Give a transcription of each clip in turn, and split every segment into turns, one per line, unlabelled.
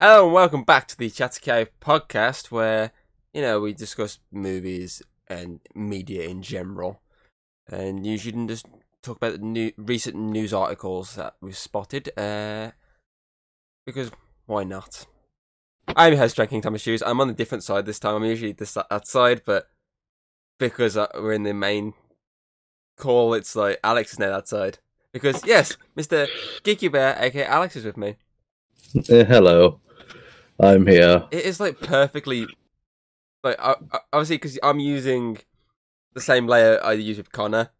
Hello and welcome back to the Chatter Cave podcast, where you know we discuss movies and media in general, and usually just talk about the new recent news articles that we've spotted. Uh, because why not? I'm your host, Drinking Thomas Shoes. I'm on the different side this time. I'm usually this that side, but because uh, we're in the main call, it's like Alex is now that side. Because yes, Mister Geeky Bear, aka Alex, is with me.
Uh, hello, I'm here.
It is like perfectly, like obviously because I'm using the same layer I use with Connor,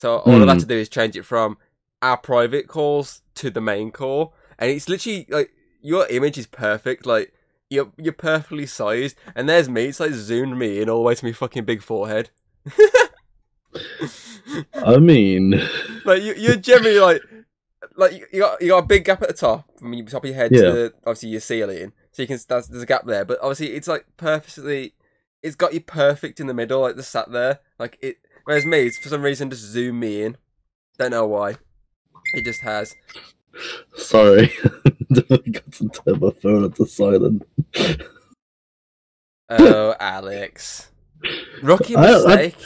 so all I've had
Hmm.
to do is change it from our private calls to the main call, and it's literally like your image is perfect, like you're you're perfectly sized, and there's me. It's like zoomed me in all the way to my fucking big forehead.
I mean,
like you, you're generally like like you- got you got a big gap at the top from the top of your head
Yeah.
to obviously your ceiling, so you can there's, there's a gap there, but obviously it's like purposely it's got you perfect in the middle, like the sat there, like it. Whereas me, it's for some reason just zoom me in. Don't know why. It just has.
sorry, I got to turn my phone to silent.
Oh, Alex. Rookie
I- I-
mistake.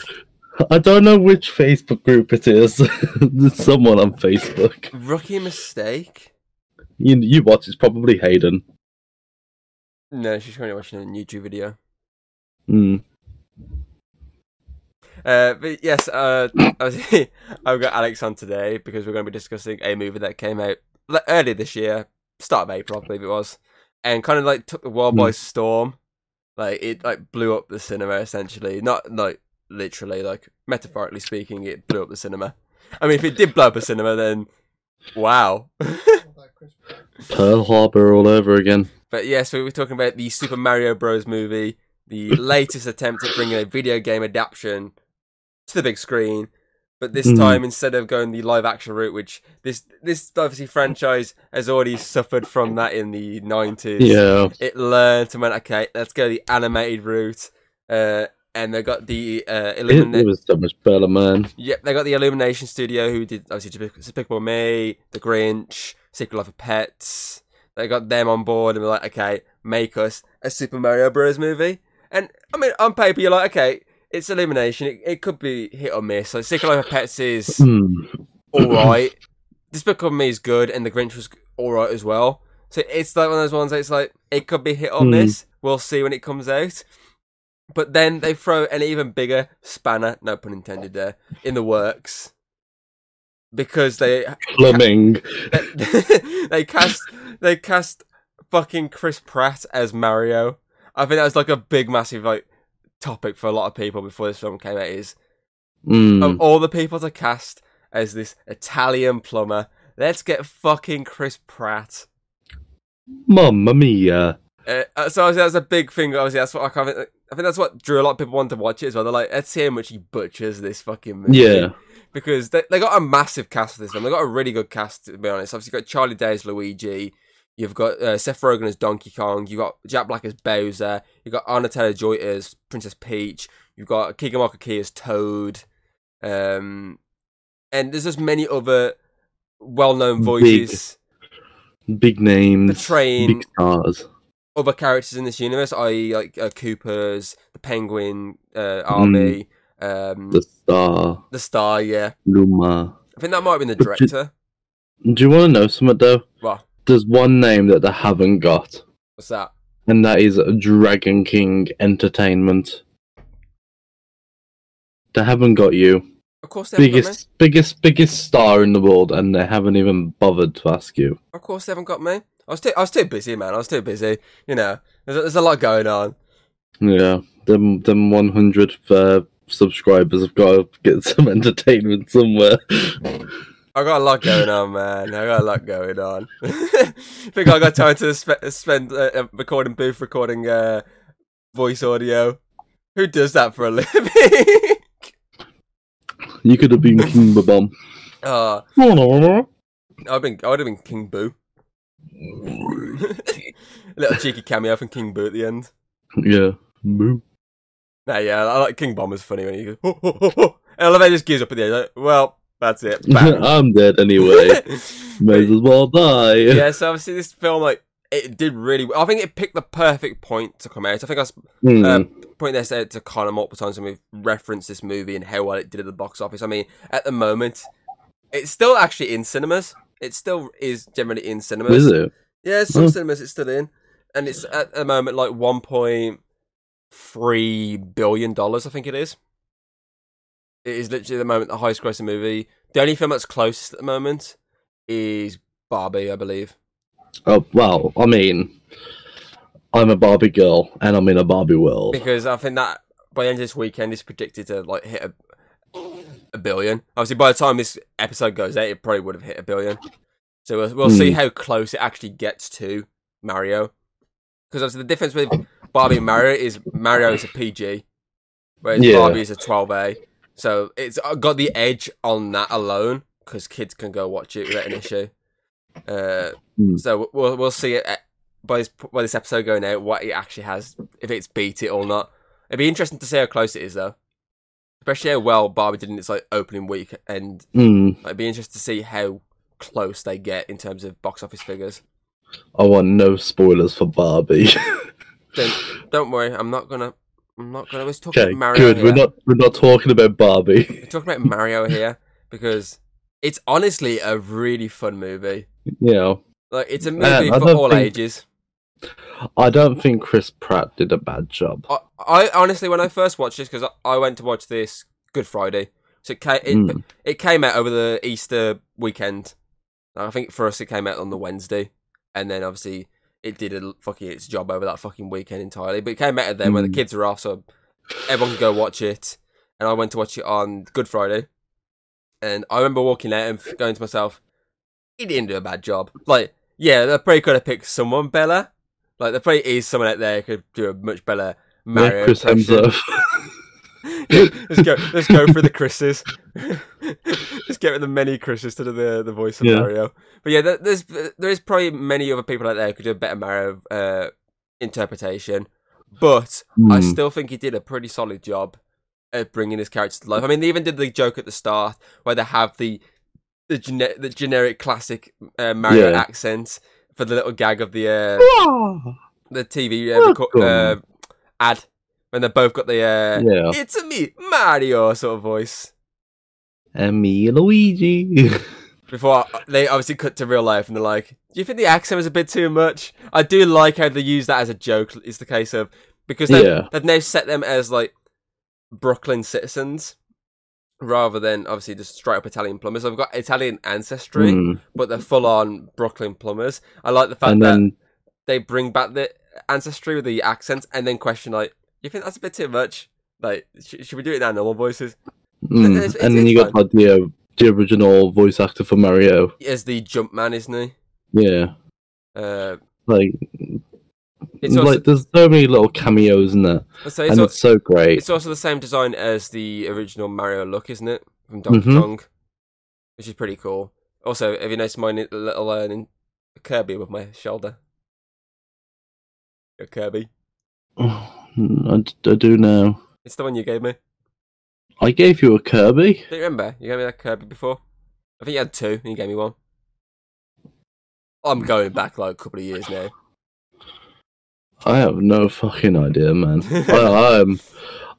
I don't know which Facebook group it is. There's someone on Facebook.
Rookie mistake.
You you watch? It's probably Hayden.
No, she's currently watching a YouTube video.
Hmm.
Uh, but yes, uh, I've got Alex on today because we're going to be discussing a movie that came out le- early this year, start of April, I believe it was, and kind of like took the world by storm. Like it, like blew up the cinema essentially. Not like literally, like metaphorically speaking, it blew up the cinema. I mean, if it did blow up a cinema, then wow.
Pearl Harbor all over again.
But yes, we were talking about the Super Mario Bros. movie, the latest attempt at bringing a video game adaptation to the big screen. But this
Hmm.
time, instead of going the live action route, which this this obviously franchise has already suffered from that in the nineties,
Yeah.
it learned and went, okay, let's go the animated route. Uh, and they got the uh,
It,
Illumina-
it was so much better, man.
Yep, they got the Illumination Studio who did obviously Despic- Despicable Me, The Grinch, Secret Life of Pets. They got them on board and were like, okay, make us a Super Mario Bros. movie. And I mean, on paper, you're like, okay, it's Illumination. It, it could be hit or miss. Like Secret Life of Pets is
Hmm.
all right. Despicable Me is good, and The Grinch was all right as well. So it's like one of those ones. That it's like it could be hit or
Hmm.
miss. We'll see when it comes out. But then they throw an even bigger spanner, no pun intended there, in the works because they
Plumbing.
they cast they cast fucking Chris Pratt as Mario. I think that was like a big, massive like topic for a lot of people before this film came out. Is
Hmm.
of all the people to cast as this Italian plumber, let's get fucking Chris Pratt.
Mamma mia.
Uh, uh, so obviously that's a big thing. Obviously that's what I kind of, I think that's what drew a lot of people want to watch it as well. They're like, let's see how much he butchers this fucking movie.
Yeah.
Because they they got a massive cast for this film. They got a really good cast to be honest. Obviously, you've got Charlie Day as Luigi. You've got uh, Seth Rogen as Donkey Kong. You've got Jack Black as Bowser. You've got Anna Taylor Joy as Princess Peach. You've got Keegan Michael Key as Toad. Um, and there's just many other well-known voices,
Big names.
The train.
Big stars.
other characters in this universe, i.e., like uh, Koopas, the Penguin uh, Army, um,
The star.
the Star. Yeah,
Luma.
I think that might have been the director.
Do you want to know something though?
What?
There's one name that they haven't got,
What's that?
and that is Dragon King Entertainment. They haven't got you.
Of course, they haven't got me.
Biggest, biggest, biggest star in the world, and they haven't even bothered to ask you.
Of course, they haven't got me. I was too, I was too busy, man. I was too busy. You know, there's, there's a lot going on.
Yeah, them, them 100 uh, subscribers have got to get some entertainment somewhere.
I got a lot going on, man. I got a lot going on. I Think I got time to spe- spend uh, uh, recording booth, recording uh, voice audio. Who does that for a living?
You could have been King Babom. yeah,
I've been, I would have been King Boo. Little cheeky cameo from King Boo at the end.
Yeah, Boo.
Nah, yeah, I like King Bomber's funny when he goes, ho, ho, ho, ho. and just gives up at the end. Like, well, that's it.
I'm dead anyway. May as well die.
yeah, so obviously this film, like, it did really. Well. I think it picked the perfect point to come out. I think I was
Hmm.
uh, pointing this out to Connor multiple times when we've referenced this movie and how well it did at the box office. I mean, at the moment, it's still actually in cinemas. It still is generally in cinemas.
Is it?
Yeah, some
Oh.
cinemas it's still in, and it's at the moment like one point three billion dollars. I think it is. It is literally at the moment the highest grossing movie. The only film that's closest at the moment is Barbie, I believe.
Oh well, I mean, I'm a Barbie girl and I'm in a Barbie world.
because I think that by the end of this weekend it's predicted to like hit a, a billion. Obviously, by the time this episode goes out, it probably would have hit a billion. So we'll, we'll see
Hmm.
how close it actually gets to Mario. Because obviously the difference with Barbie and Mario is Mario is a PG, whereas
Yeah.
Barbie is a 12A. So it's got the edge on that alone because kids can go watch it without an issue. Uh,
Hmm.
So we'll we'll see it by this by this episode going out what it actually has if it's beat it or not. It'd be interesting to see how close it is though, especially how well Barbie did in its like opening week, and
Hmm.
it'd be interesting to see how close they get in terms of box office figures.
I want no spoilers for Barbie.
Don't don't worry, I'm not gonna I'm not gonna. Let's talk
okay,
about Mario.
good.
here.
We're not we're not talking about Barbie.
We're talking about Mario here because it's honestly a really fun movie.
know,
Like it's a movie
I
for all
think-
ages.
I don't think Chris Pratt did a bad job.
I, I honestly, when I first watched this, because I, I went to watch this Good Friday, so it came, it,
Mm.
it came out over the Easter weekend. I think for us it came out on the Wednesday, and then obviously it did a fucking its job over that fucking weekend entirely. But it came out then when the
Mm.
kids were off, so everyone could go watch it. And I went to watch it on Good Friday, and I remember walking out and going to myself, "He didn't do a bad job." Like, yeah, they probably could have picked someone better. Like, there probably is someone out there who could do a much better Mario
yeah, Chris. Hemsworth.
let's go. Let's go for the Chris's. let's get the many Chris's to do the the voice of
Yeah.
Mario. But yeah, there's there is probably many other people out there who could do a better Mario uh, interpretation. But I
Hmm.
still think he did a pretty solid job at bringing his character to life. I mean, they even did the joke at the start where they have the the, gene- the generic classic uh, Mario
Yeah.
accent for the little gag of the uh, the TV uh, reco- uh, ad when they both got the uh,
Yeah.
"It's a me Mario" sort of voice.
and me, Luigi.
Before they obviously cut to real life and they're like, "Do you think the accent was a bit too much?" I do like how they use that as a joke. Is the case of because they've,
Yeah.
they've now set them as like Brooklyn citizens rather than obviously just straight up Italian plumbers. I've got Italian ancestry,
Hmm.
but they're full on Brooklyn plumbers. I like the fact
And
that
then
they bring back the ancestry with the accents and then question like, "You think that's a bit too much? Like, sh- should we do it in our normal voices?"
Mm.
It's- it's-
and then
it's
you got the, uh, the original voice actor for Mario.
As the jump man, isn't he?
Yeah,
Uh,
like
it's also
like there's so many little cameos in there,
so it's,
and
al-
it's so great.
it's also the same design as the original Mario look, isn't it? From Donkey
Mhm.
Kong, which is pretty cool. Also, have you noticed my little uh, Kirby with my shoulder? A Kirby.
I, d- I do now.
It's the one you gave me.
I gave you a Kirby.
Do you remember? You gave me that Kirby before. I think you had two, and you gave me one. I'm going back like a couple of years now.
I have no fucking idea, man. I, I am,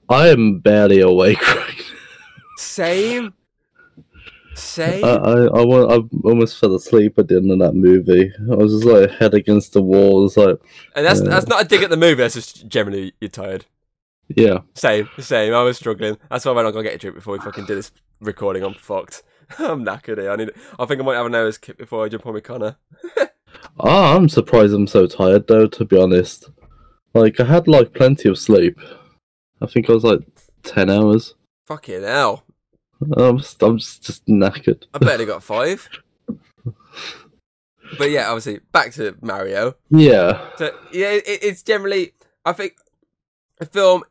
I am barely awake right
Same. Same.
Now. I, I, I, I almost fell asleep at the end of that movie. I was just like head against the wall. It's like,
and that's
uh,
that's not a dig at the movie. That's just generally you're tired.
yeah,
Same, same. I was struggling. That's why I went on go get a drink before we fucking do this recording. I'm fucked. I'm knackered here. I need. I think I might have an hour's kip before I jump on with Connor.
Ah, I'm surprised I'm so tired though. To be honest, like I had like plenty of sleep. I think I was like ten hours.
Fucking hell.
I'm just, I'm just, just knackered.
I barely got five. But yeah, obviously back to Mario.
Yeah,
So yeah, it, it's generally. I think the film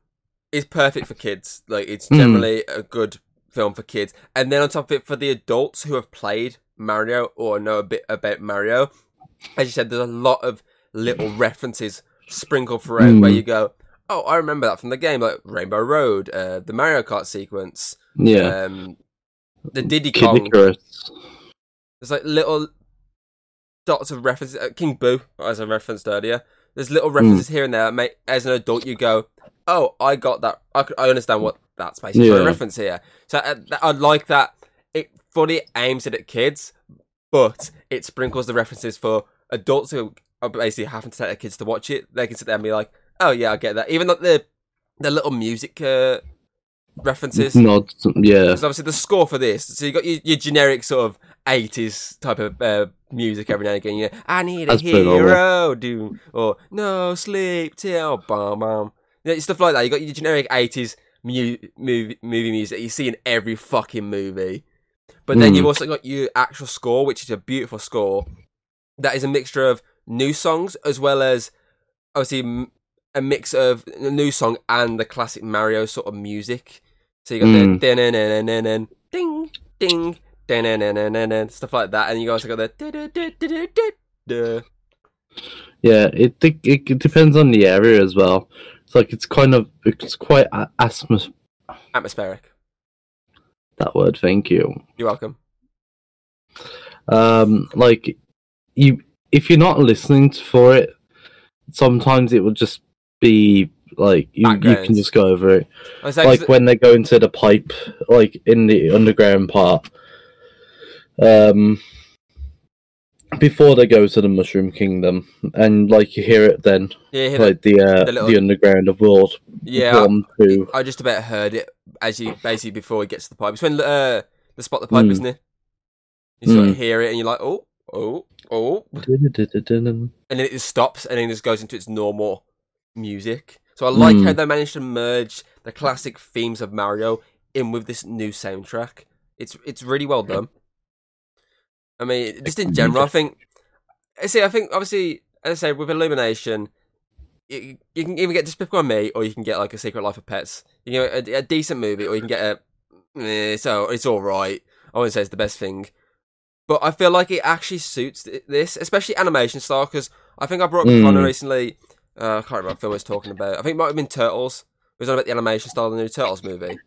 is perfect for kids. Like it's
Hmm.
generally a good film for kids, and then on top of it, for the adults who have played Mario or know a bit about Mario, as you said, there's a lot of little references sprinkled throughout
Hmm.
where you go, "Oh, I remember that from the game, like Rainbow Road, uh, the Mario Kart sequence,
yeah.
um, the Diddy
Kid
Kong."
Icarus.
There's like little dots of references. Uh, King Boo, as I referenced earlier. There's little references here and there. that Make, as an adult, you go, "Oh, I got that. I, I understand what that's basically
Yeah.
reference here." So uh, I like that. It fully aims it at kids, but it sprinkles the references for adults who are basically having to take their kids to watch it. They can sit there and be like, "Oh yeah, I get that." Even like the the little music uh, references.
Not yeah.
Because obviously the score for this, so you got your, your generic sort of eighties type of uh, music every now and again. You know, I need a
That's
hero, do or no sleep till bam. You know, stuff like that. You got your generic eighties mu- movie movie music that you see in every fucking movie. But then
Mm.
you've also got your actual score, which is a beautiful score. That is a mixture of new songs as well as obviously a mix of a new song and the classic Mario sort of music. So you got
Mm.
the ding ding ding ding stuff like that, and you also got the.
Yeah, it, it it depends on the area as well. It's like it's kind of it's quite atmos
atmospheric.
that word. Thank you.
You're welcome.
Um, like you, if you're not listening for it, sometimes it will just be like you, you can just go over it.
I saying,
Like when they go into the pipe, like in the underground part. Um, before they go to the Mushroom Kingdom, and like you hear it then,
yeah, hear
like the uh,
the little-
the underground of World
yeah.
One, Two.
I just about heard it as you basically before it gets to the pipe. It's when uh, the spot the pipe,
Mm.
isn't it? You sort of
Mm.
hear it, and you're like, oh, oh, oh, and then it just stops, and then it just goes into its normal music. So I like
Mm.
how they managed to merge the classic themes of Mario in with this new soundtrack. It's it's really well done. I mean, just in general, I think. I see. I think obviously, as I say, with Illumination, you, you can even get Despicable on Me, or you can get like a Secret Life of Pets. You know, a, a decent movie, or you can get a. Eh, so it's all right. I wouldn't say it's the best thing, but I feel like it actually suits th- this, especially animation style. Because I think I brought up
Mm.
Connor recently. Uh, I can't remember what film I was talking about. I think it might have been Turtles. It was on about the animation style of the new Turtles movie.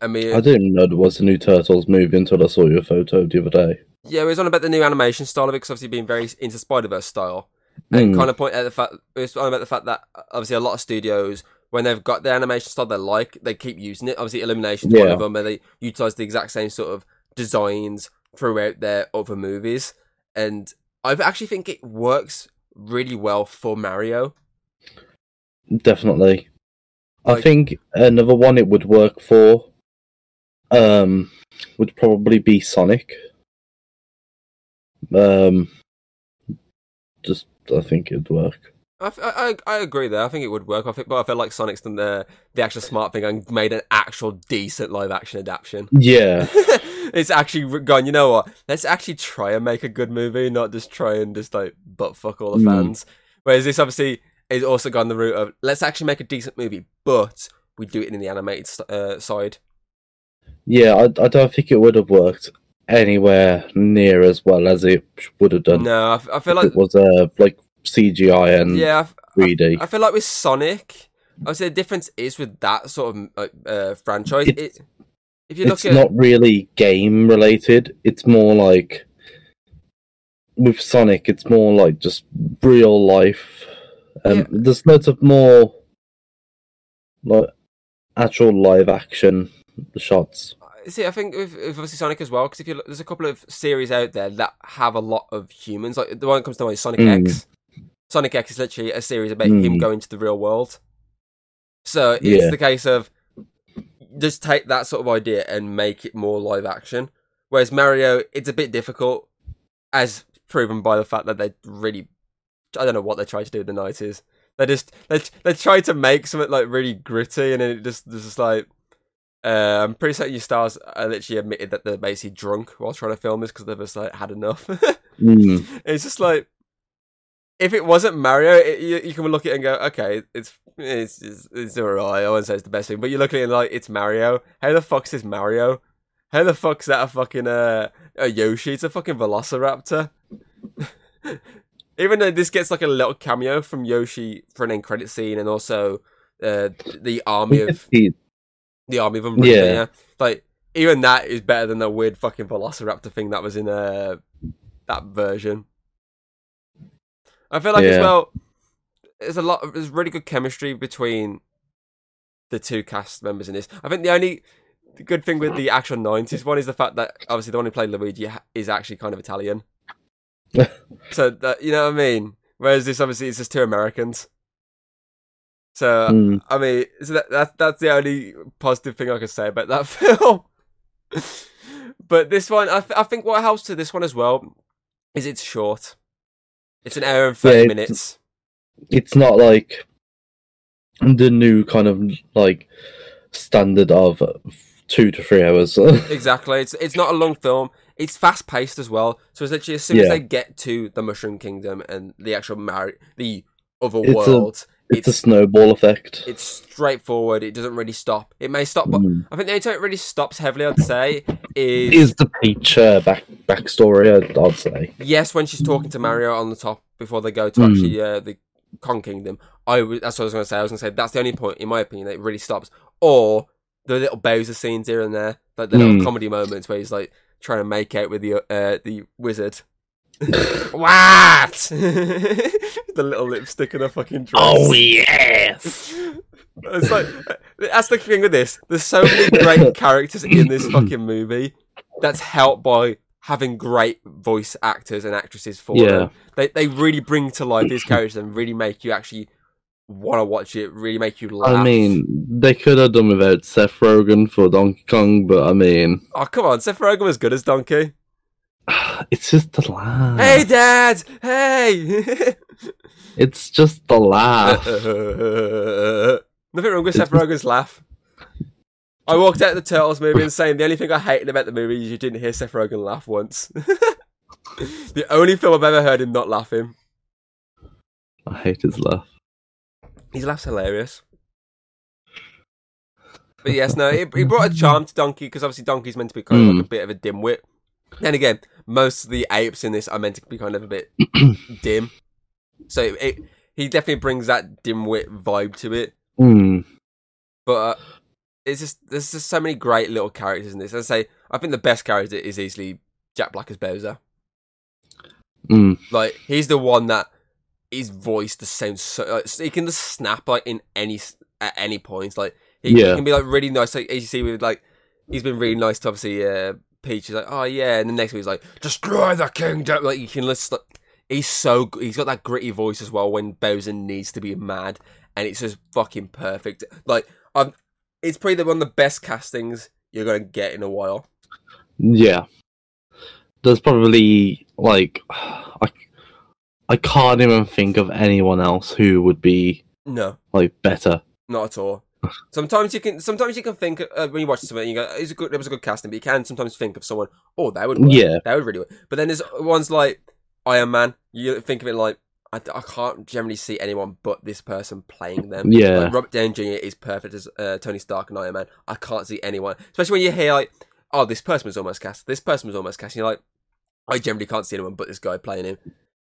I mean,
I didn't know there was a new Turtles movie until I saw your photo the other day.
Yeah, it was on about the new animation style of it because obviously being very into Spider Verse style, and
Mm.
kind of point out the fact it was on about the fact that obviously a lot of studios when they've got the animation style they like, they keep using it. Obviously, Illumination's one of them, and they utilize the exact same sort of designs throughout their other movies, and I actually think it works really well for Mario.
Definitely. I think another one it would work for um would probably be Sonic. Um just I think it'd work.
I, I, I- I agree there. I think it would work. I think, but I feel like Sonic's done the the actual smart thing and made an actual decent live action adaptation.
Yeah.
it's actually gone. You know what? Let's actually try and make a good movie, not just try and just like butt fuck all the
Mm.
fans. Whereas this obviously is also gone the route of let's actually make a decent movie, but we do it in the animated uh, side.
Yeah, I, I don't think it would have worked anywhere near as well as it would have done
No, I feel like
it was uh, like CGI and
yeah, I f-
3D.
I feel like with Sonic, obviously the difference is with that sort of uh, uh, franchise.
It's-
It, if you look
it's
at
not really game related. It's more like with Sonic, it's more like just real life. Um,
Yeah.
There's loads of more like actual live action shots.
See, I think with, with obviously Sonic as well, because if you look, there's a couple of series out there that have a lot of humans. Like the one that comes to mind is Sonic
Mm.
X. Sonic X is literally a series about him
Mm.
going to the real world. So it's
Yeah.
the case of just take that sort of idea and make it more live action. Whereas Mario, it's a bit difficult, as proven by the fact that they really, I don't know what they tried to do in the nineties. They just they they tried to make something like really gritty, and then it just it's just like. Uh, I'm pretty certain your stars uh, literally admitted that they're basically drunk while trying to film this because they've just like had enough.
Mm.
it's just like if it wasn't Mario, it, you, you can look at it and go, okay, it's it's it's, it's alright. I won't say it's the best thing, but you look at it and like it's Mario. How the fuck's is Mario? How the fuck's that a fucking uh, a Yoshi? It's a fucking Velociraptor. Even though this gets like a little cameo from Yoshi for an end credit scene, and also uh, the army of the army of them.
Yeah.
Yeah. Like even that is better than the weird fucking Velociraptor thing that was in uh that version. I feel like as well, there's a lot. Of, there's really good chemistry between the two cast members in this. I think the only good thing with the actual '90s one is the fact that obviously the one who played Luigi is actually kind of Italian. so that you know what I mean. Whereas this obviously is just two Americans. So
Mm.
I mean, so that, that's that's the only positive thing I can say about that film. but this one, I, th- I think what helps to this one as well is it's short. It's an hour and thirty
Yeah, it's-
minutes.
It's not like the new kind of like standard of two to three hours.
Exactly. It's it's not a long film. It's fast paced as well. So essentially, as soon as
Yeah.
they get to the Mushroom Kingdom and the actual Mar- the other
It's a-
world,
it's a snowball effect.
it's straightforward. It doesn't really stop. It may stop, but
Mm.
I think the only time it really stops heavily, I'd say, is,
Is the Peach uh, back backstory? I'd, I'd say.
yes when she's talking to Mario on the top before they go to
Mm.
actually uh, the Kong Kingdom. I was, that's what I was going to say. I was going to say that's the only point, in my opinion, that it really stops. Or the little Bowser scenes here and there, like the little
Mm.
comedy moments where he's like trying to make out with the uh, the wizard. What? the little lipstick and a fucking dress.
Oh, yes.
It's like that's the thing with this. There's so many great characters in this fucking movie that's helped by having great voice actors and actresses for
Yeah.
them. They they really bring to life these characters and really make you actually want to watch it. Really make you laugh.
I mean, they could have done without Seth Rogen for Donkey Kong, but I mean,
oh come on, Seth Rogen was good as Donkey.
it's just the laugh.
Hey, Dad. Hey.
It's just the laugh.
Nothing wrong with Seth Rogen's laugh. I walked out of the Turtles movie and saying the only thing I hated about the movie is you didn't hear Seth Rogen laugh once. the only film I've ever heard him not laughing.
I hate his laugh.
His laugh's hilarious. But yes, no, he, he brought a charm to Donkey because obviously Donkey's meant to be kind of like hmm. a bit of a dimwit. Then again, most of the apes in this are meant to be kind of a bit dim. So it, he definitely brings that dimwit vibe to it.
Mm.
But uh, it's just there's just so many great little characters in this. As I say, I think the best character is easily Jack Black as Bowser.
Mm.
Like he's the one that his voice just sounds so like, he can just snap like in any at any point. Like he, he can be like really nice. Like as you see with like he's been really nice to obviously uh, Peach. He's like oh yeah, and the next week he's like destroy the kingdom. Like you can listen. Like, he's so he's got that gritty voice as well when Bowser needs to be mad, and it's just fucking perfect. Like I'm, it's probably the one of the best castings you're gonna get in a while.
Yeah. There's probably like I I can't even think of anyone else who would be
No,
like better.
Not at all. Sometimes you can. Sometimes you can think uh, when you watch something, you go, "It's a good. It was a good casting." But you can sometimes think of someone. Oh, that would. Work.
Yeah.
that would really work. But then there's ones like Iron Man. You think of it like I, I can't generally see anyone but this person playing them.
Yeah.
Like, Robert Downey Jr. is perfect as uh, Tony Stark and Iron Man. I can't see anyone, especially when you hear like, "Oh, this person was almost cast. This person was almost cast." You're like, I generally can't see anyone but this guy playing him.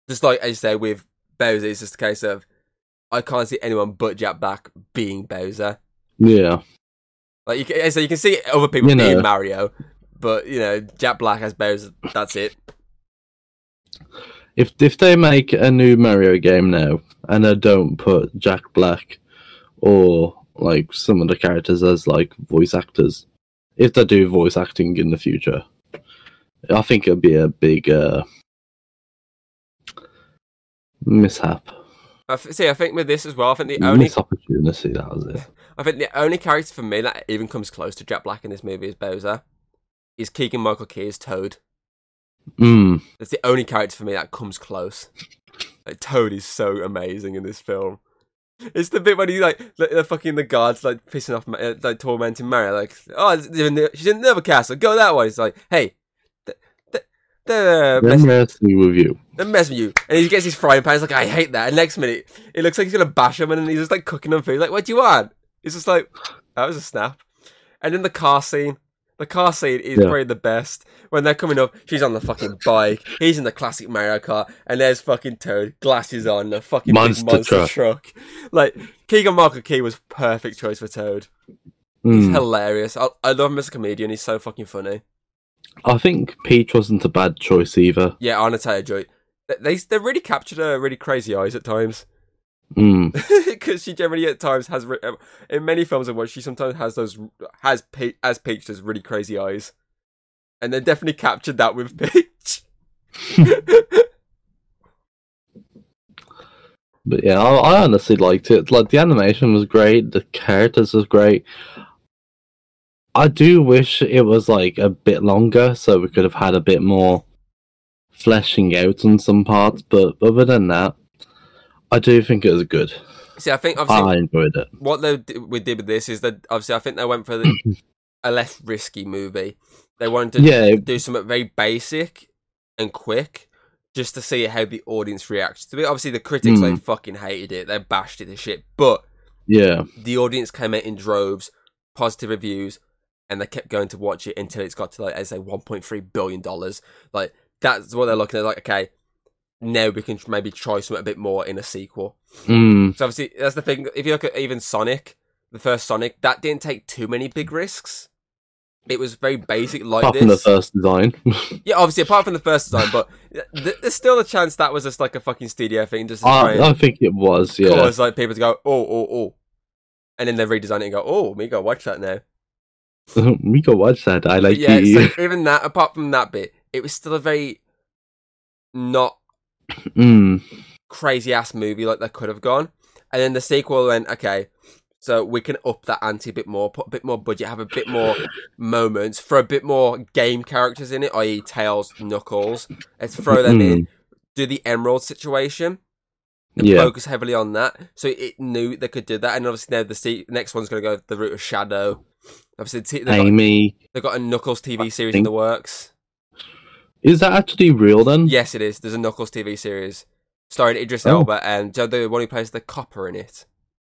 Just like as you say with Bowser, it's just a case of I can't see anyone but Jack Black being Bowser.
Yeah.
Like you can, so you can see other people
You
being
know.
Mario, but you know Jack Black as Bowser. That's it.
If if they make a new Mario game now and they don't put Jack Black or like some of the characters as like voice actors, if they do voice acting in the future, I think it'd be a big uh, mishap,
I f- see. I think with this as well. I think the only
miss opportunity. That was it.
I think the only character for me that even comes close to Jack Black in this movie is Bowser. Is Keegan Michael Key as Toad.
Mm,
That's the only character for me that comes close. Like Toad is so amazing in this film. It's the bit when he like the, fucking the guards like pissing off, uh, like tormenting Mario. Like, oh, it's in the- she's in the other castle. Go that way. It's like, hey, th- th- they're, uh,
they're
messing,
messing with you.
they're messing with you. And he gets his frying pan. He's like, I hate that. And next minute, it looks like he's gonna bash him, and then he's just like cooking them food. Like, what do you want? It's just like that was a snap. And then the car scene. The car scene is
Yeah.
probably the best. When they're coming up, she's on the fucking bike. He's in the classic Mario Kart, and there's fucking Toad, glasses on, the fucking
Monster
monster
truck.
truck. Like Keegan Michael Key was perfect choice for Toad. He's
Mm.
hilarious. I, I love him as a comedian. He's so fucking funny.
I think Peach wasn't a bad choice either.
Yeah, Anna Joy. They they really captured her really crazy eyes at times.
Mm.
because she generally at times has re- um, in many films I've watched, she sometimes has those has Pe- as Peach those really crazy eyes, and they definitely captured that with Peach.
But yeah, I, I honestly liked it. Like the animation was great, the characters was great. I do wish it was like a bit longer, so we could have had a bit more fleshing out on some parts. But other than that, I do think it was good.
See, I think obviously
I enjoyed it.
what they we did with this is that obviously I think they went for the, a less risky movie. They wanted to
Yeah,
do something very basic and quick, just to see how the audience reacts to it. Obviously, the critics they hmm. fucking hated it, they bashed it to shit, but
yeah,
the audience came out in droves, positive reviews, and they kept going to watch it until it's got to like I say, one point three billion dollars. Like that's what they're looking at. Like, okay, now we can maybe try something a bit more in a sequel.
mm,
So obviously, that's the thing. If you look at even Sonic, the first Sonic, that didn't take too many big risks. It was very basic like
apart from the first design.
Yeah, obviously, apart from the first design, but th- there's still a chance that was just like a fucking studio thing, just to try and
I, I think it was. Yeah,
cause like people to go, oh, oh, oh, and then they redesign it and go, oh, me go watch that now.
we can watch that. I like
But yeah, so even that, apart from that bit, it was still a very not
mm,
crazy ass movie like they could have gone. And then the sequel went, okay, so we can up that ante a bit more, put a bit more budget, have a bit more moments, throw a bit more game characters in it, i.e., Tails, Knuckles. Let's throw them in. Do the Emerald situation. And
Yeah.
Focus heavily on that. So it knew they could do that. And obviously, now the se- next one's going to go the route of Shadow. Obviously, they've, got,
Amy,
they've got a Knuckles TV series in the works.
Is that actually real then?
Yes, it is. There's a Knuckles TV series starring Idris
Oh.
Elba and the one who plays the copper in it,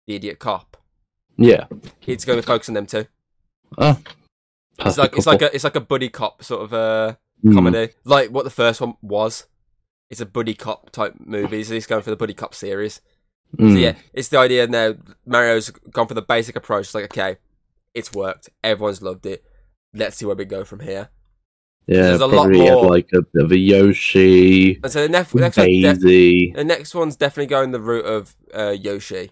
the idiot cop.
Yeah.
It's going to focus on them too.
Oh,
It's like it's like a it's like a buddy cop sort of uh,
Hmm.
comedy, like what the first one was. It's a buddy cop type movie, so he's going for the buddy cop series. So yeah, it's the idea now. Mario's gone for the basic approach. It's like, okay, it's worked. Everyone's loved it. Let's see where we go from here.
Yeah.
there's a lot more-
like a bit of a Yoshi,
And so the nef- next one, de- the next one's definitely going the route of uh, Yoshi.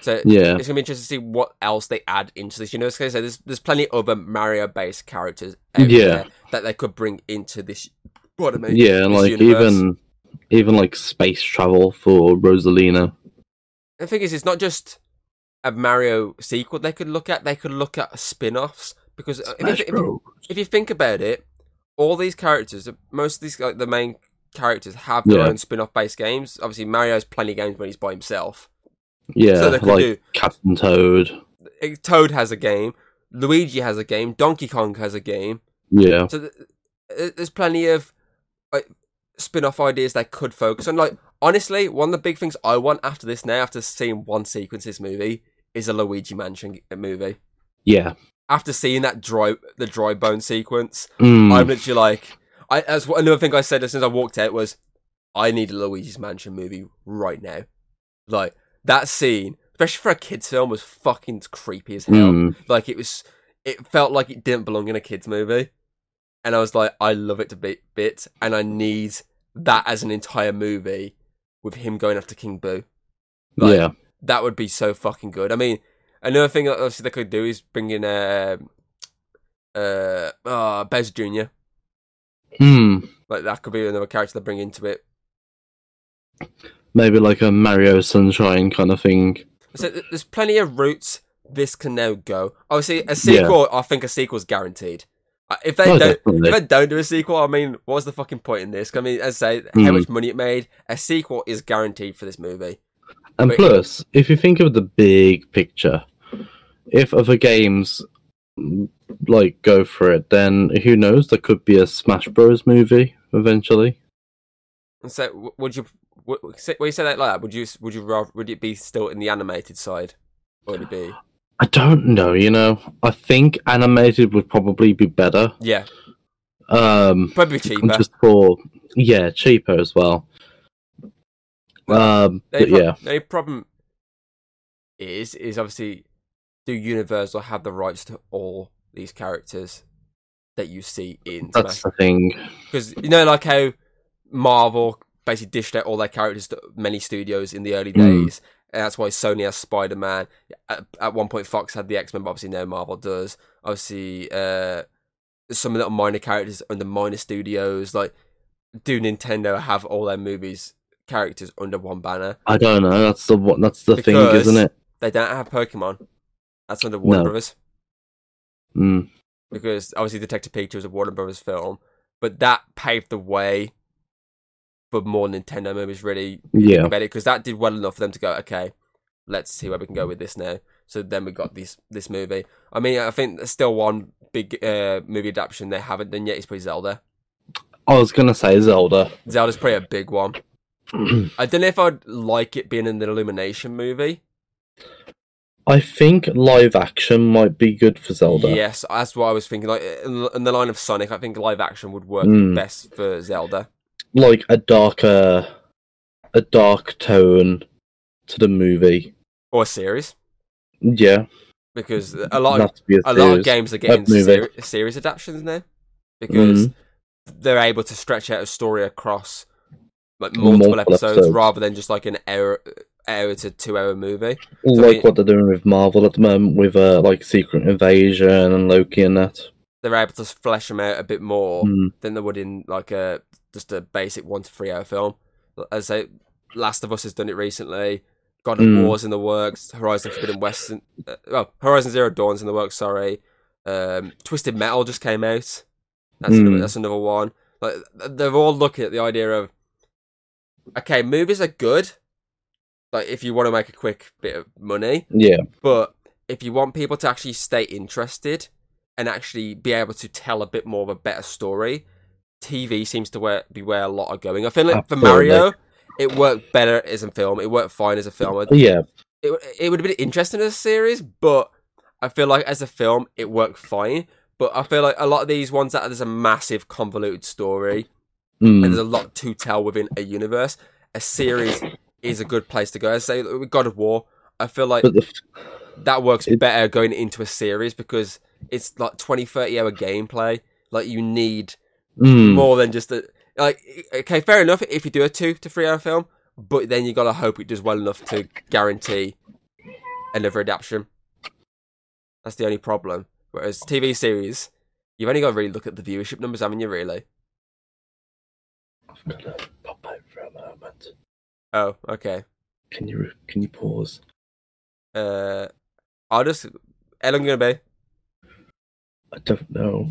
So
Yeah.
it's gonna be interesting to see what else they add into this universe. 'Cause I say there's there's plenty of other Mario based characters
Yeah.
that they could bring into this. What I mean,
Yeah, and like
universe.
even even like space travel for Rosalina.
the thing is, it's not just a Mario sequel. They could look at they could look at spin-offs because if, if, if, if you think about it, all these characters, most of these like the main characters have their
Yeah.
own spin-off based games. Obviously, Mario has plenty of games when he's by himself.
Yeah,
so they could
like
do
Captain Toad.
Toad has a game, Luigi has a game, Donkey Kong has a game.
Yeah,
So th- th- there's plenty of like spin-off ideas they could focus on. Like honestly, one of the big things I want after this now, after seeing one sequence this movie, is a Luigi Mansion movie.
yeah.
After seeing that dry the dry bone sequence,
Mm,
I'm literally like, I as another thing I said as soon as I walked out was, I need a Luigi's Mansion movie right now. Like that scene, especially for a kids film, was fucking creepy as hell.
mm,
Like it was, it felt like it didn't belong in a kids movie, and I was like, I love it to bit, bits, and I need that as an entire movie with him going after King Boo. Like,
yeah.
that would be so fucking good. I mean, another thing that obviously they could do is bring in uh, uh, uh, Bowser Jr.
Mm,
Like that could be another character they bring into it.
maybe like a Mario Sunshine kind of thing.
So th- there's plenty of routes this can now go. Obviously, a sequel. I think a sequel's guaranteed. Uh, If they
Oh,
don't,
definitely.
if they don't do a sequel, I mean, what's the fucking point in this? I mean, as I say, how
Mm.
much money it made, a sequel is guaranteed for this movie.
And
Wait.
plus, if you think of the big picture, if other games like go for it, then who knows? There could be a Smash Bros. movie eventually.
And so, would you, w- w- say- when you say that like that, would you, would you rather, would it be still in the animated side, or would it be?
I don't know. You know, I think animated would probably be better.
Yeah,
Um,
probably cheaper.
just for yeah, cheaper as well. Um,
The only pro-
yeah,
the only problem is, is obviously, do Universal have the rights to all these characters? that you see in
That's
Smash.
the thing.
Because you know, like how Marvel basically dished out all their characters to many studios in the early
Mm.
days. And that's why Sony has Spider Man. At, at one point, Fox had the X Men, but obviously now Marvel does. Obviously, uh, some of the little minor characters under minor studios. Like, do Nintendo have all their movies characters under one banner?
I don't know. That's the. That's the thing, isn't it?
They don't have Pokemon. That's under Warner
No.
Brothers.
Mm.
because obviously Detective Pikachu was a Warner Brothers film, but that paved the way for more Nintendo movies. Really,
Yeah.
because that did well enough for them to go, okay, let's see where we can go with this now. So then we got this this movie. I mean, I think there's still one big uh, movie adaptation they haven't done yet. Is probably Zelda.
I was gonna say Zelda.
Zelda's probably a big one. I don't know if I'd like it being an Illumination movie.
I think live action might be good for Zelda.
Yes, that's what I was thinking. Like in the line of Sonic, I think live action would work
Mm.
best for Zelda.
Like a darker, a dark tone to the movie.
or a series
Yeah.
because a lot of
a,
a lot of games are getting seri- series adaptations now because
Mm.
they're able to stretch out a story across like multiple,
Multiple
episodes,
episodes.
rather than just like an hour hour to two hour movie.
like
we-
what they're doing with Marvel at the moment with uh, like Secret Invasion and Loki and that.
They're able to flesh them out a bit more
Mm.
than they would in like a just a basic one to three hour film. As I say, Last of Us has done it recently. God of
Mm.
War's in the works. Horizon Forbidden West, in- uh, well, Horizon Zero Dawn's in the works. Sorry, um, Twisted Metal just came out. That's
Mm.
another, that's another one. Like they're all looking at the idea of okay, movies are good. Like if you want to make a quick bit of money,
Yeah.
but if you want people to actually stay interested and actually be able to tell a bit more of a better story, TV seems to where, be where a lot are going. I feel like for Mario, it worked better as a film. It worked fine as a film.
Yeah.
It, it would have been interesting as a series, but I feel like as a film, it worked fine. But I feel like a lot of these ones that there's a massive convoluted story and
Mm.
there's a lot to tell within a universe. A series is a good place to go. As I say with God of War, I feel like
the,
that works
It-
better going into a series because it's like 20 30 hour gameplay. Like you need
mm.
more than just a like okay fair enough if you do a two to three hour film but then you gotta hope it does well enough to guarantee another adaptation. That's the only problem. Whereas tv series you've only got to really look at the viewership numbers haven't you really
I've got to pop out for a moment.
Oh okay
Can you can you pause?
uh i'll just how long gonna be
I don't know.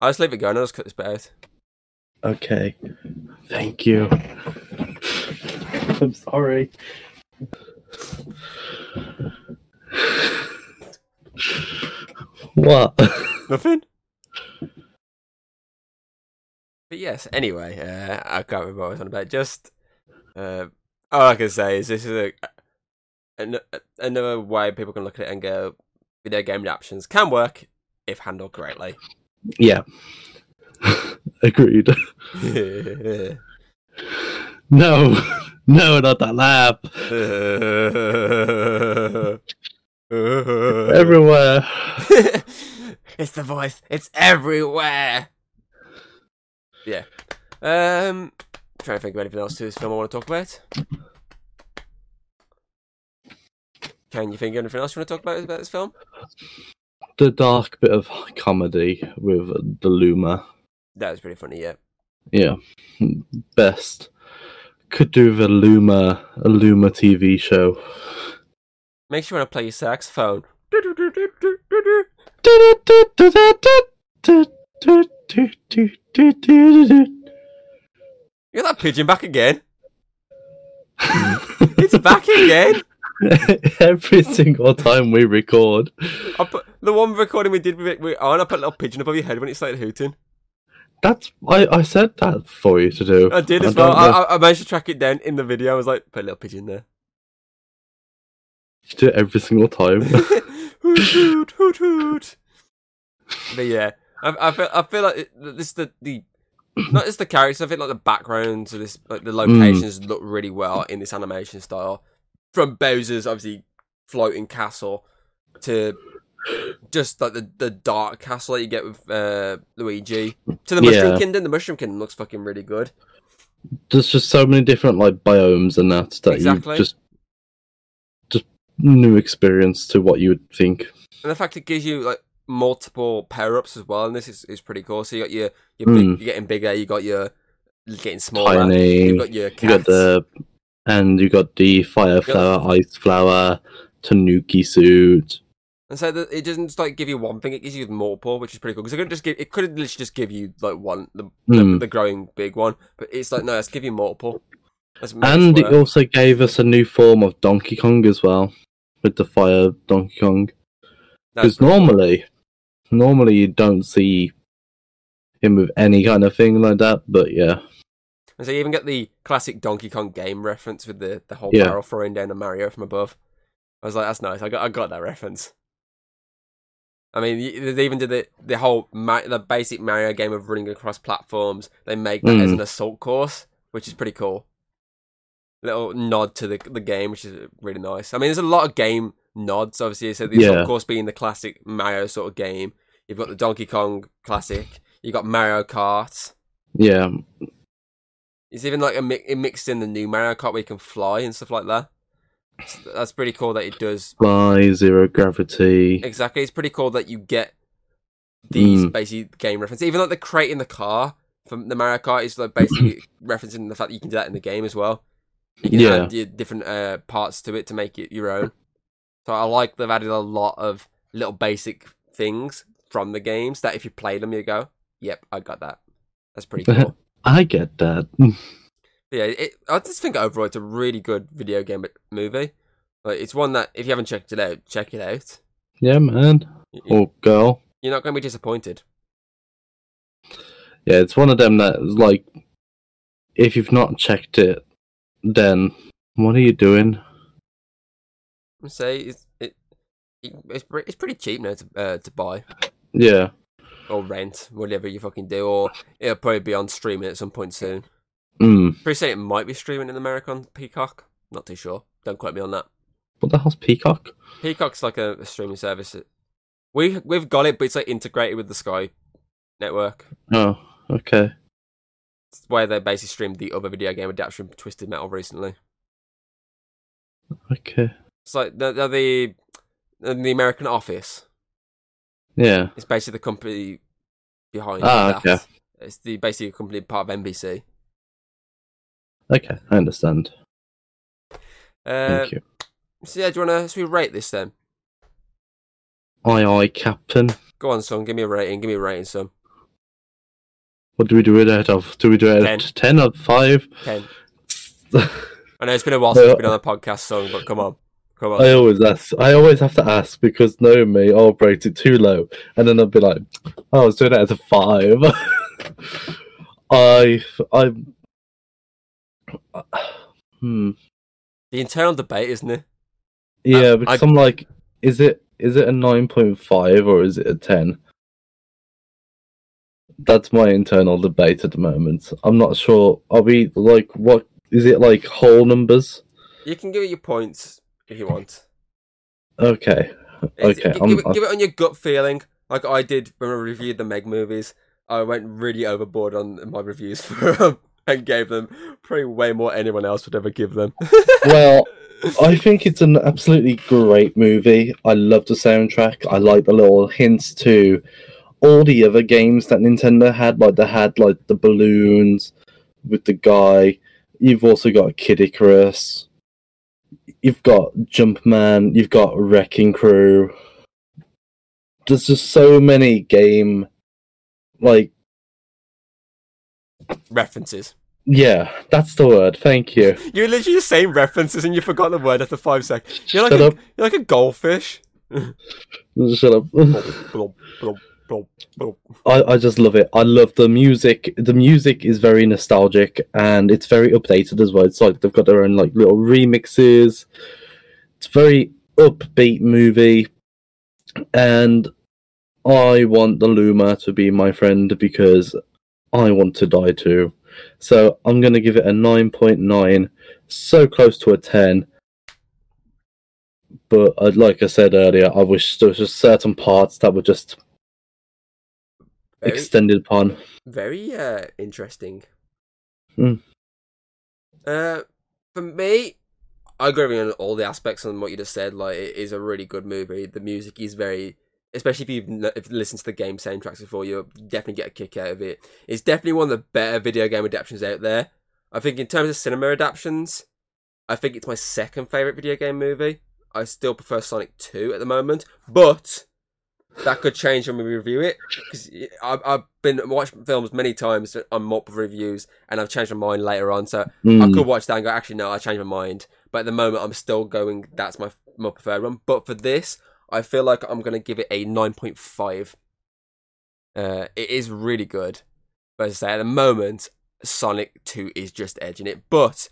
i'll just leave it going i'll just cut this bit out
Okay. Thank you. I'm sorry. what?
Nothing. But yes, anyway, uh, I can't remember what I was on about. Just uh, all I can say is this is a, an, another way people can look at it and go, video game adaptations can work if handled correctly.
Yeah. Agreed. No, no, not that laugh. Everywhere.
it's the voice. It's everywhere. Yeah. Um, trying to think of anything else to this film I want to talk about. Can you think of anything else you want to talk about about this film?
The dark bit of comedy with the Luma.
That was pretty funny. Yeah.
Yeah, best. Could do the Luma, a Luma TV show.
Makes you want to play your saxophone. You got that pigeon back again? It's back again.
Every single time we record,
I put the one recording we did with it. We, on, oh, I put a little pigeon above your head when it started hooting.
that's I, I said that for you to do.
I did as
don't
well. I, I, I managed to track it down in the video. I was like, put a little pigeon there.
you do it every single time.
hoot hoot hoot hoot. But yeah, I, I feel I feel like this the the not just the characters. I think like the backgrounds of this, like the locations, look really well in this animation style. From Bowser's obviously floating castle to just like the, the dark castle that you get with uh, Luigi to the Mushroom
Yeah.
Kingdom. The Mushroom Kingdom looks fucking really good.
There's just so many different like biomes and that that
Exactly.
you just just new experience to what you would think.
And the fact it gives you like multiple power ups as well, and this is, is pretty cool. So you got your your
Mm.
big, you're getting bigger, you got your you're getting smaller,
Tiny.
you've got your cats.
You got the and you got the fire flower, ice flower, Tanuki suit.
And so that it doesn't just like give you one thing; it gives you multiple, which is pretty cool. Because it could just give it could literally just give you like one, the, the,
Hmm.
the growing big one, but it's like no, let's give you multiple.
And it also gave us a new form of Donkey Kong as well, with the fire Donkey Kong. Because normally, normally you don't see him with any kind of thing like that. But yeah,
And so you even get the classic Donkey Kong game reference with the, the whole
Yeah.
barrel throwing down a Mario from above. I was like, that's nice. I got I got that reference. I mean, they even did the the whole the basic Mario game of running across platforms. They make that as
Mm.
an assault course, which is pretty cool. Little nod to the the game, which is really nice. I mean, there's a lot of game nods. Obviously, so the assault
of
course being the classic Mario sort of game. You've got the Donkey Kong classic. You've got Mario Kart.
yeah,
It's even like a mi- it mixed in the new Mario Kart where you can fly and stuff like that. So That's pretty cool that it does
fly zero gravity.
exactly. It's pretty cool that you get these
Mm.
basic game references. Even like the crate in the car from the Mario Kart is like basically referencing the fact that you can do that in the game as well. You can
Yeah.
add different uh, parts to it to make it your own. So I like they've added a lot of little basic things from the games that if you play them, you go, "Yep, I got that." That's pretty cool.
I get that.
Yeah, it, I just think overall it's a really good video game movie. Like it's one that if you haven't checked it out, check it out.
yeah, man
You-
or oh, girl.
You're not going to be disappointed.
Yeah, it's one of them that like, if you've not checked it, then what are you doing?
I say it's it, it it's it's pretty cheap now to uh, to buy
Yeah,
or rent, whatever you fucking do, or it'll probably be on streaming at some point soon.
mm.
Pretty say it might be streaming in America on Peacock. Not too sure. Don't quote me on that.
what the hell's Peacock?
Peacock's like a, a streaming service. We we've got it, but it's like integrated with the Sky network.
Oh, okay.
It's where they basically streamed the other video game adaptation Twisted Metal recently.
Okay.
It's like the the the, the American Office.
Yeah.
It's basically the company behind
Ah,
that.
okay.
It's the basically a company part of NBC.
Okay, I understand.
Uh,
Thank you.
so yeah, do you want to? Should we rate this then?
Aye, aye, Captain.
Go on, son. Give me a rating. Give me a rating, son.
What do we do it out of? Do we do it ten. out of 10 or 5?
Ten. I know it's been a while since we've been on the podcast, son, but come on, come on.
I always ask. I always have to ask because knowing me, I'll rate it too low, and then I'll be like, "Oh, I was doing it as a five. I, I, hmm,
the internal debate, isn't it?
yeah,
I-
because
I-
I'm like, is it is it a nine point five or is it a ten? That's my internal debate at the moment. I'm not sure. Are we like what? Is it like whole numbers?
You can give it your points if you want.
Okay,
It's-
Okay, I'm-
give, it, give it on your gut feeling, like I did when I reviewed the Meg movies. I went really overboard on my reviews for them and gave them probably way more anyone else would ever give them.
well, I think it's an absolutely great movie. I love the soundtrack. I like the little hints to all the other games that Nintendo had. Like they had like the balloons with the guy. You've also got Kid Icarus. You've got Jumpman. You've got Wrecking Crew. There's just so many game like
references.
yeah, that's the word. Thank you.
You're literally just saying references and you forgot the word after five seconds. You're like
Shut
a,
up.
you're like a goldfish.
Shut up. I, I just love it. I love the music. The music is very nostalgic and it's very updated as well. It's like they've got their own like little remixes. It's a very upbeat movie, and I want the Luma to be my friend because I want to die too. So I'm gonna give it a nine point nine, so close to a ten. but uh, like I said earlier, I wish there was just certain parts that were just
Very,
extended upon.
very uh, interesting.
Hmm.
Uh, for me, I agree with you on all the aspects on what you just said. Like, it is a really good movie. The music is very, especially if you've if you listened to the game soundtracks before, you'll definitely get a kick out of it. It's definitely one of the better video game adaptations out there. I think in terms of cinema adaptations, I think it's my second favorite video game movie. I still prefer Sonic Two at the moment, but that could change when we review it because I've, I've been watching films many times on multiple reviews and I've changed my mind later on. So I
Mm.
could watch that and go, actually, no, I changed my mind. But at the moment, I'm still going, that's my, my preferred one. But for this, I feel like I'm going to give it a 9.5. Uh, it is really good. But as I say, at the moment, Sonic 2 is just edging it. But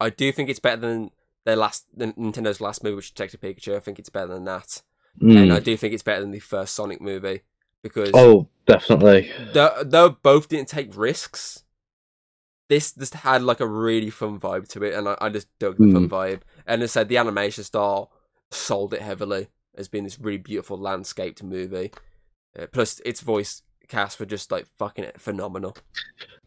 I do think it's better than their last, than Nintendo's last movie, which is Detective Pikachu. I think it's better than that.
Mm.
And I do think it's better than the first Sonic movie. Because
Oh, definitely.
though, though both didn't take risks, this just had like a really fun vibe to it, and I, I just dug the fun vibe. And as I said, the animation style sold it heavily as being this really beautiful landscaped movie. Uh, plus, its voice cast were just like fucking phenomenal.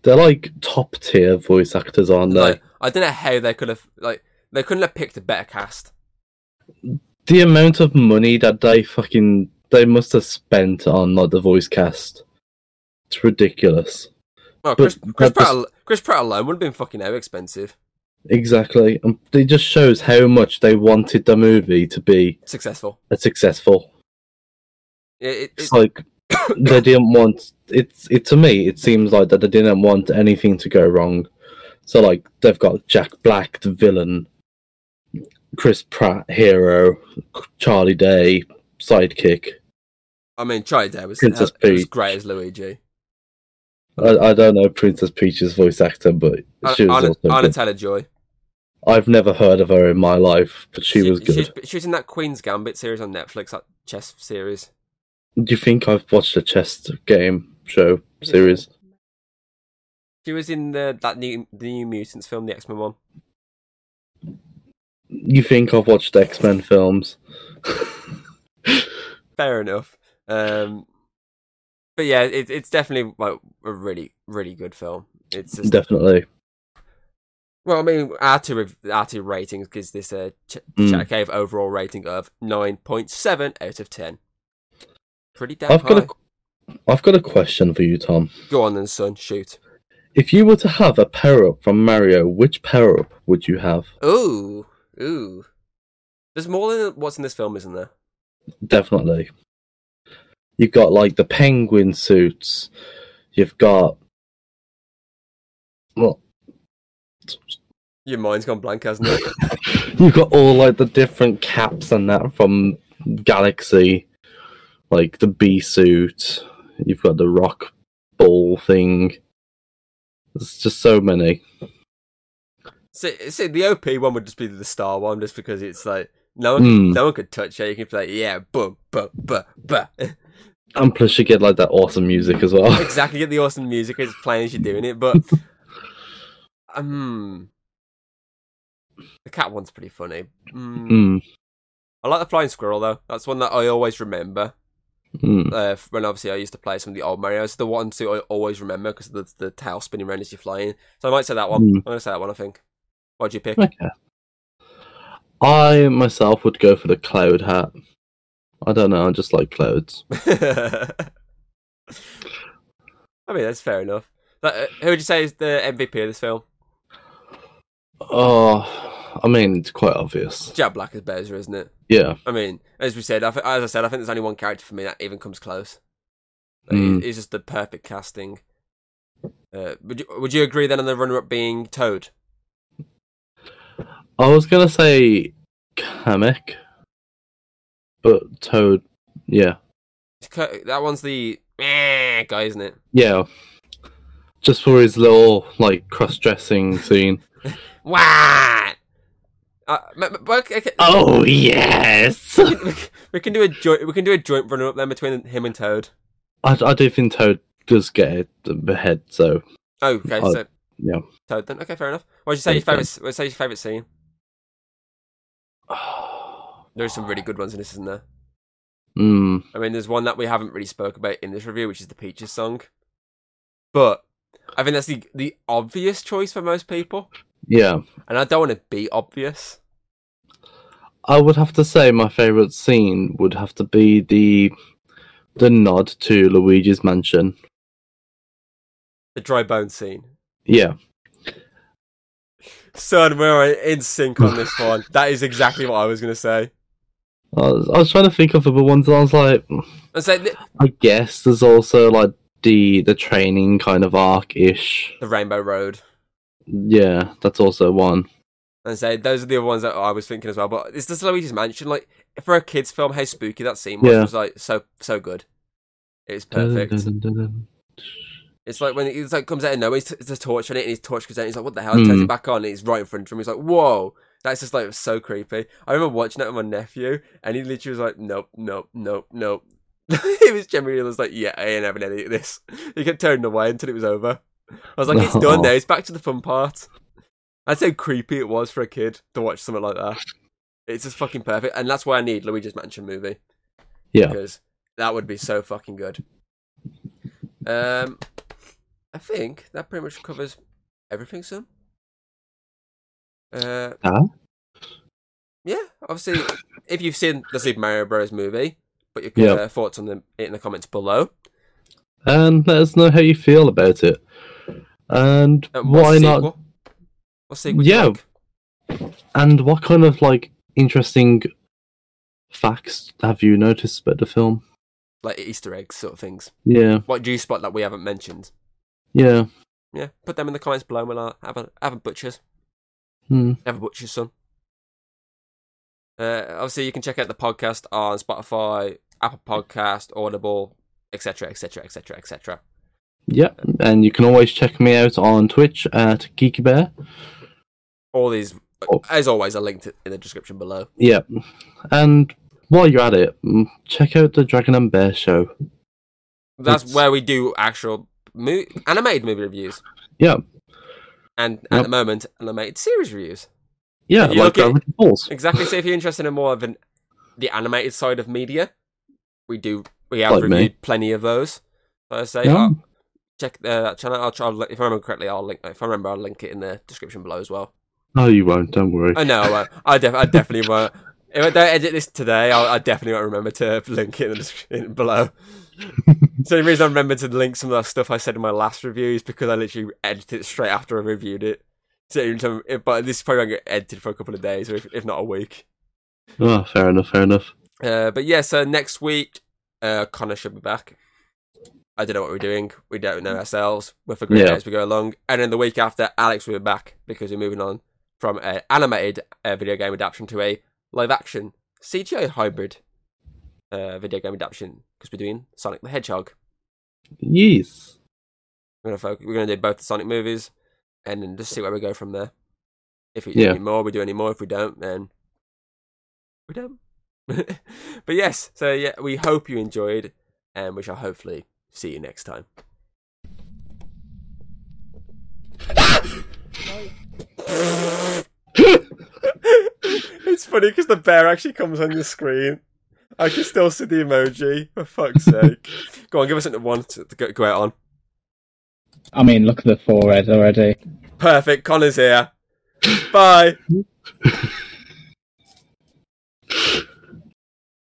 They're like top tier voice actors, aren't they?
Like, I don't know how they could have like they couldn't have picked a better cast.
The amount of money that they fucking they must have spent on like the voice cast. It's ridiculous.
Oh,
But
Chris, Chris Pratt,
just-
Chris Pratt alone would have been fucking how expensive.
Exactly. Um, it just shows how much they wanted the movie to be
Successful.
a successful.
It, it, it,
It's like they didn't want it's it to me it seems like that they didn't want anything to go wrong. So like they've got Jack Black the villain, Chris Pratt hero, Charlie Day sidekick.
I mean, Charlie Day was,
Princess
it was great as Luigi.
I, I don't know Princess Peach's voice actor, but she was
Anna,
also
Anna. Taylor Joy.
I've never heard of her in my life, but she, was good.
She, she was in that Queen's Gambit series on Netflix, that chess series.
Do you think I've watched a chess game show series?
She was in the that new the New Mutants film, the X Men one.
You think I've watched X Men films?
Fair enough. Um, but yeah, it, it's definitely like a really really good film. It's just
Definitely.
well, I mean, our two our two ratings gives this a Ch-
Mm.
Chat Cave overall rating of nine point seven out of ten. Pretty damn
I've
high.
got a, I've got a question for you, Tom.
Go on then, son. Shoot.
If you were to have a power up from Mario, which power up would you have?
Ooh, ooh. There's more than what's in this film, isn't there?
Definitely. You've got like the penguin suits. You've got well,
Your mind's gone blank, hasn't it?
you've got all like the different caps and that from Galaxy, like the bee suit. You've got the rock ball thing. There's just so many.
See, see, the OP one would just be the star one, just because it's like no one,
Mm.
no one could touch it. You can be like, yeah, boom, boom, boom, boom.
And plus, you get like that awesome music as well.
exactly. Get the awesome music it's playing as you're doing it, but um, the cat one's pretty funny. Mm.
Mm,
I like the flying squirrel though. That's one that I always remember.
mm.
Uh, when obviously I used to play some of the old Mario's, the one to I always remember because the the tail spinning around as you're flying. So I might say that one.
Mm.
I'm gonna say that one. I think. What'd you pick?
Okay. I myself would go for the cloud hat. I don't know. I just like clouds.
I mean, that's fair enough. But, uh, who would you say is the MVP of this film?
Oh, I mean, it's quite obvious.
Jack Black is Bowser, isn't it?
Yeah.
I mean, as we said, I th- as I said, I think there's only one character for me that even comes close. Like,
Mm.
It's just the perfect casting. Uh, would you would you agree then on the runner-up being Toad?
I was gonna say Kamek, but Toad. Yeah.
That one's the eh, guy, isn't it?
Yeah. Just for his little like cross-dressing scene.
What? Uh, m- m- but okay,
Oh yes.
we, can, we can do a joint. We can do a joint runner-up then between him and Toad.
I, I do think Toad does get ahead. So
Oh, okay.
Oh,
so
yeah.
Toad then. Okay, fair enough. What'd you say your favorite? Say your favorite scene? There's some really good ones in this, isn't there?
Mm,
I mean, there's one that we haven't really spoke about in this review, which is the Peaches song. But I think that's the the obvious choice for most people,
yeah.
and I don't want to be obvious.
I would have to say my favorite scene would have to be the the nod to Luigi's Mansion.
The dry bone scene.
Yeah,
Son, we're in sync on this one. That is exactly what I was going to say.
I was, I was trying to think of other ones, and I was like,
And so th-
I guess there's also like the the training kind of arc ish.
the Rainbow Road.
Yeah, that's also one.
And say those are the other ones that I was thinking as well. But it's just Luigi's Mansion. Like for a kids' film, how spooky that scene was
Yeah.
was like so so good. It's perfect. It's like when it's like comes out of nowhere, it's it's a torch on it, and his torch goes out. And he's like, "What the hell?" He turns
Hmm.
it back on, and he's right in front of him. He's like, "Whoa!" That's just like so creepy. I remember watching that with my nephew, and he literally was like, "Nope, nope, nope, nope." he was generally was like, "Yeah, I ain't having any of this." He kept turning away until it was over. I was like, "It's done now. It's back to the fun part." That's how creepy it was for a kid to watch something like that. It's just fucking perfect, and that's why I need Luigi's Mansion movie
Yeah,
because that would be so fucking good. Um, I think that pretty much covers everything, son. Uh,
Huh?
yeah. Obviously, if you've seen the Super Mario Bros. movie, put your
Yeah.
uh, thoughts on them in the comments below.
and let us know how you feel about it. And
And what
why not?
What sequel?
Yeah.
like?
And what kind of like interesting facts have you noticed about the film?
like Easter eggs, sort of things.
Yeah,
What do you spot that we haven't mentioned?
yeah.
Yeah, put them in the comments below. and We'll uh, have a have a butchers. Have a butcher's son. Uh, obviously, you can check out the podcast on Spotify, Apple Podcast, Audible, etc., etc., etc., etc.
Yeah, and you can always check me out on Twitch at Geeky Bear.
All these,
Oh.
as always, are linked in the description below.
Yeah, and while you're at it, mm, check out the Dragon and Bear show.
That's
It's-
where we do actual mo- animated movie reviews,
Yeah,
and at the moment, animated series reviews.
yeah,
If you
like
look at-
Falls.
Exactly. So, if you're interested in more of an, the animated side of media, we do. We have
Like me.
reviewed plenty of those. So I say,
Yeah.
uh, check uh, that channel. I'll try. I'll, if I remember correctly, I'll link. If I remember, I'll link it in the description below as well.
No, you won't. Don't worry.
I know. I, won't. I, def- I definitely won't. If I don't edit this today, I'll, I definitely won't remember to link it in the description below. so the reason I remember to link some of that stuff I said in my last review is because I literally edited it straight after I reviewed it. So, if- but this is probably going to get edited for a couple of days, or if, if not a week.
Oh, fair enough. Fair enough.
Uh, but yeah, so next week, uh, Connor should be back. I don't know what we're doing. We don't know ourselves. We're figuring
Yeah.
out as we go along. And then the week after, Alex will be back because we're moving on from an animated uh, video game adaptation to a live action CGI hybrid uh, video game adaptation because we're doing Sonic the Hedgehog.
Yes.
We're gonna focus, we're gonna do both the Sonic movies and then just see where we go from there. If we
Yeah.
do any more, we do any more. If we don't, then we don't. but yes, so yeah, we hope you enjoyed, and we shall hopefully see you next time. it's funny because the bear actually comes on your screen. I can still see the emoji. For fuck's sake! go on, give us something one to to go, go out on.
I mean, look at the forehead already.
Perfect. Connor's here. Bye.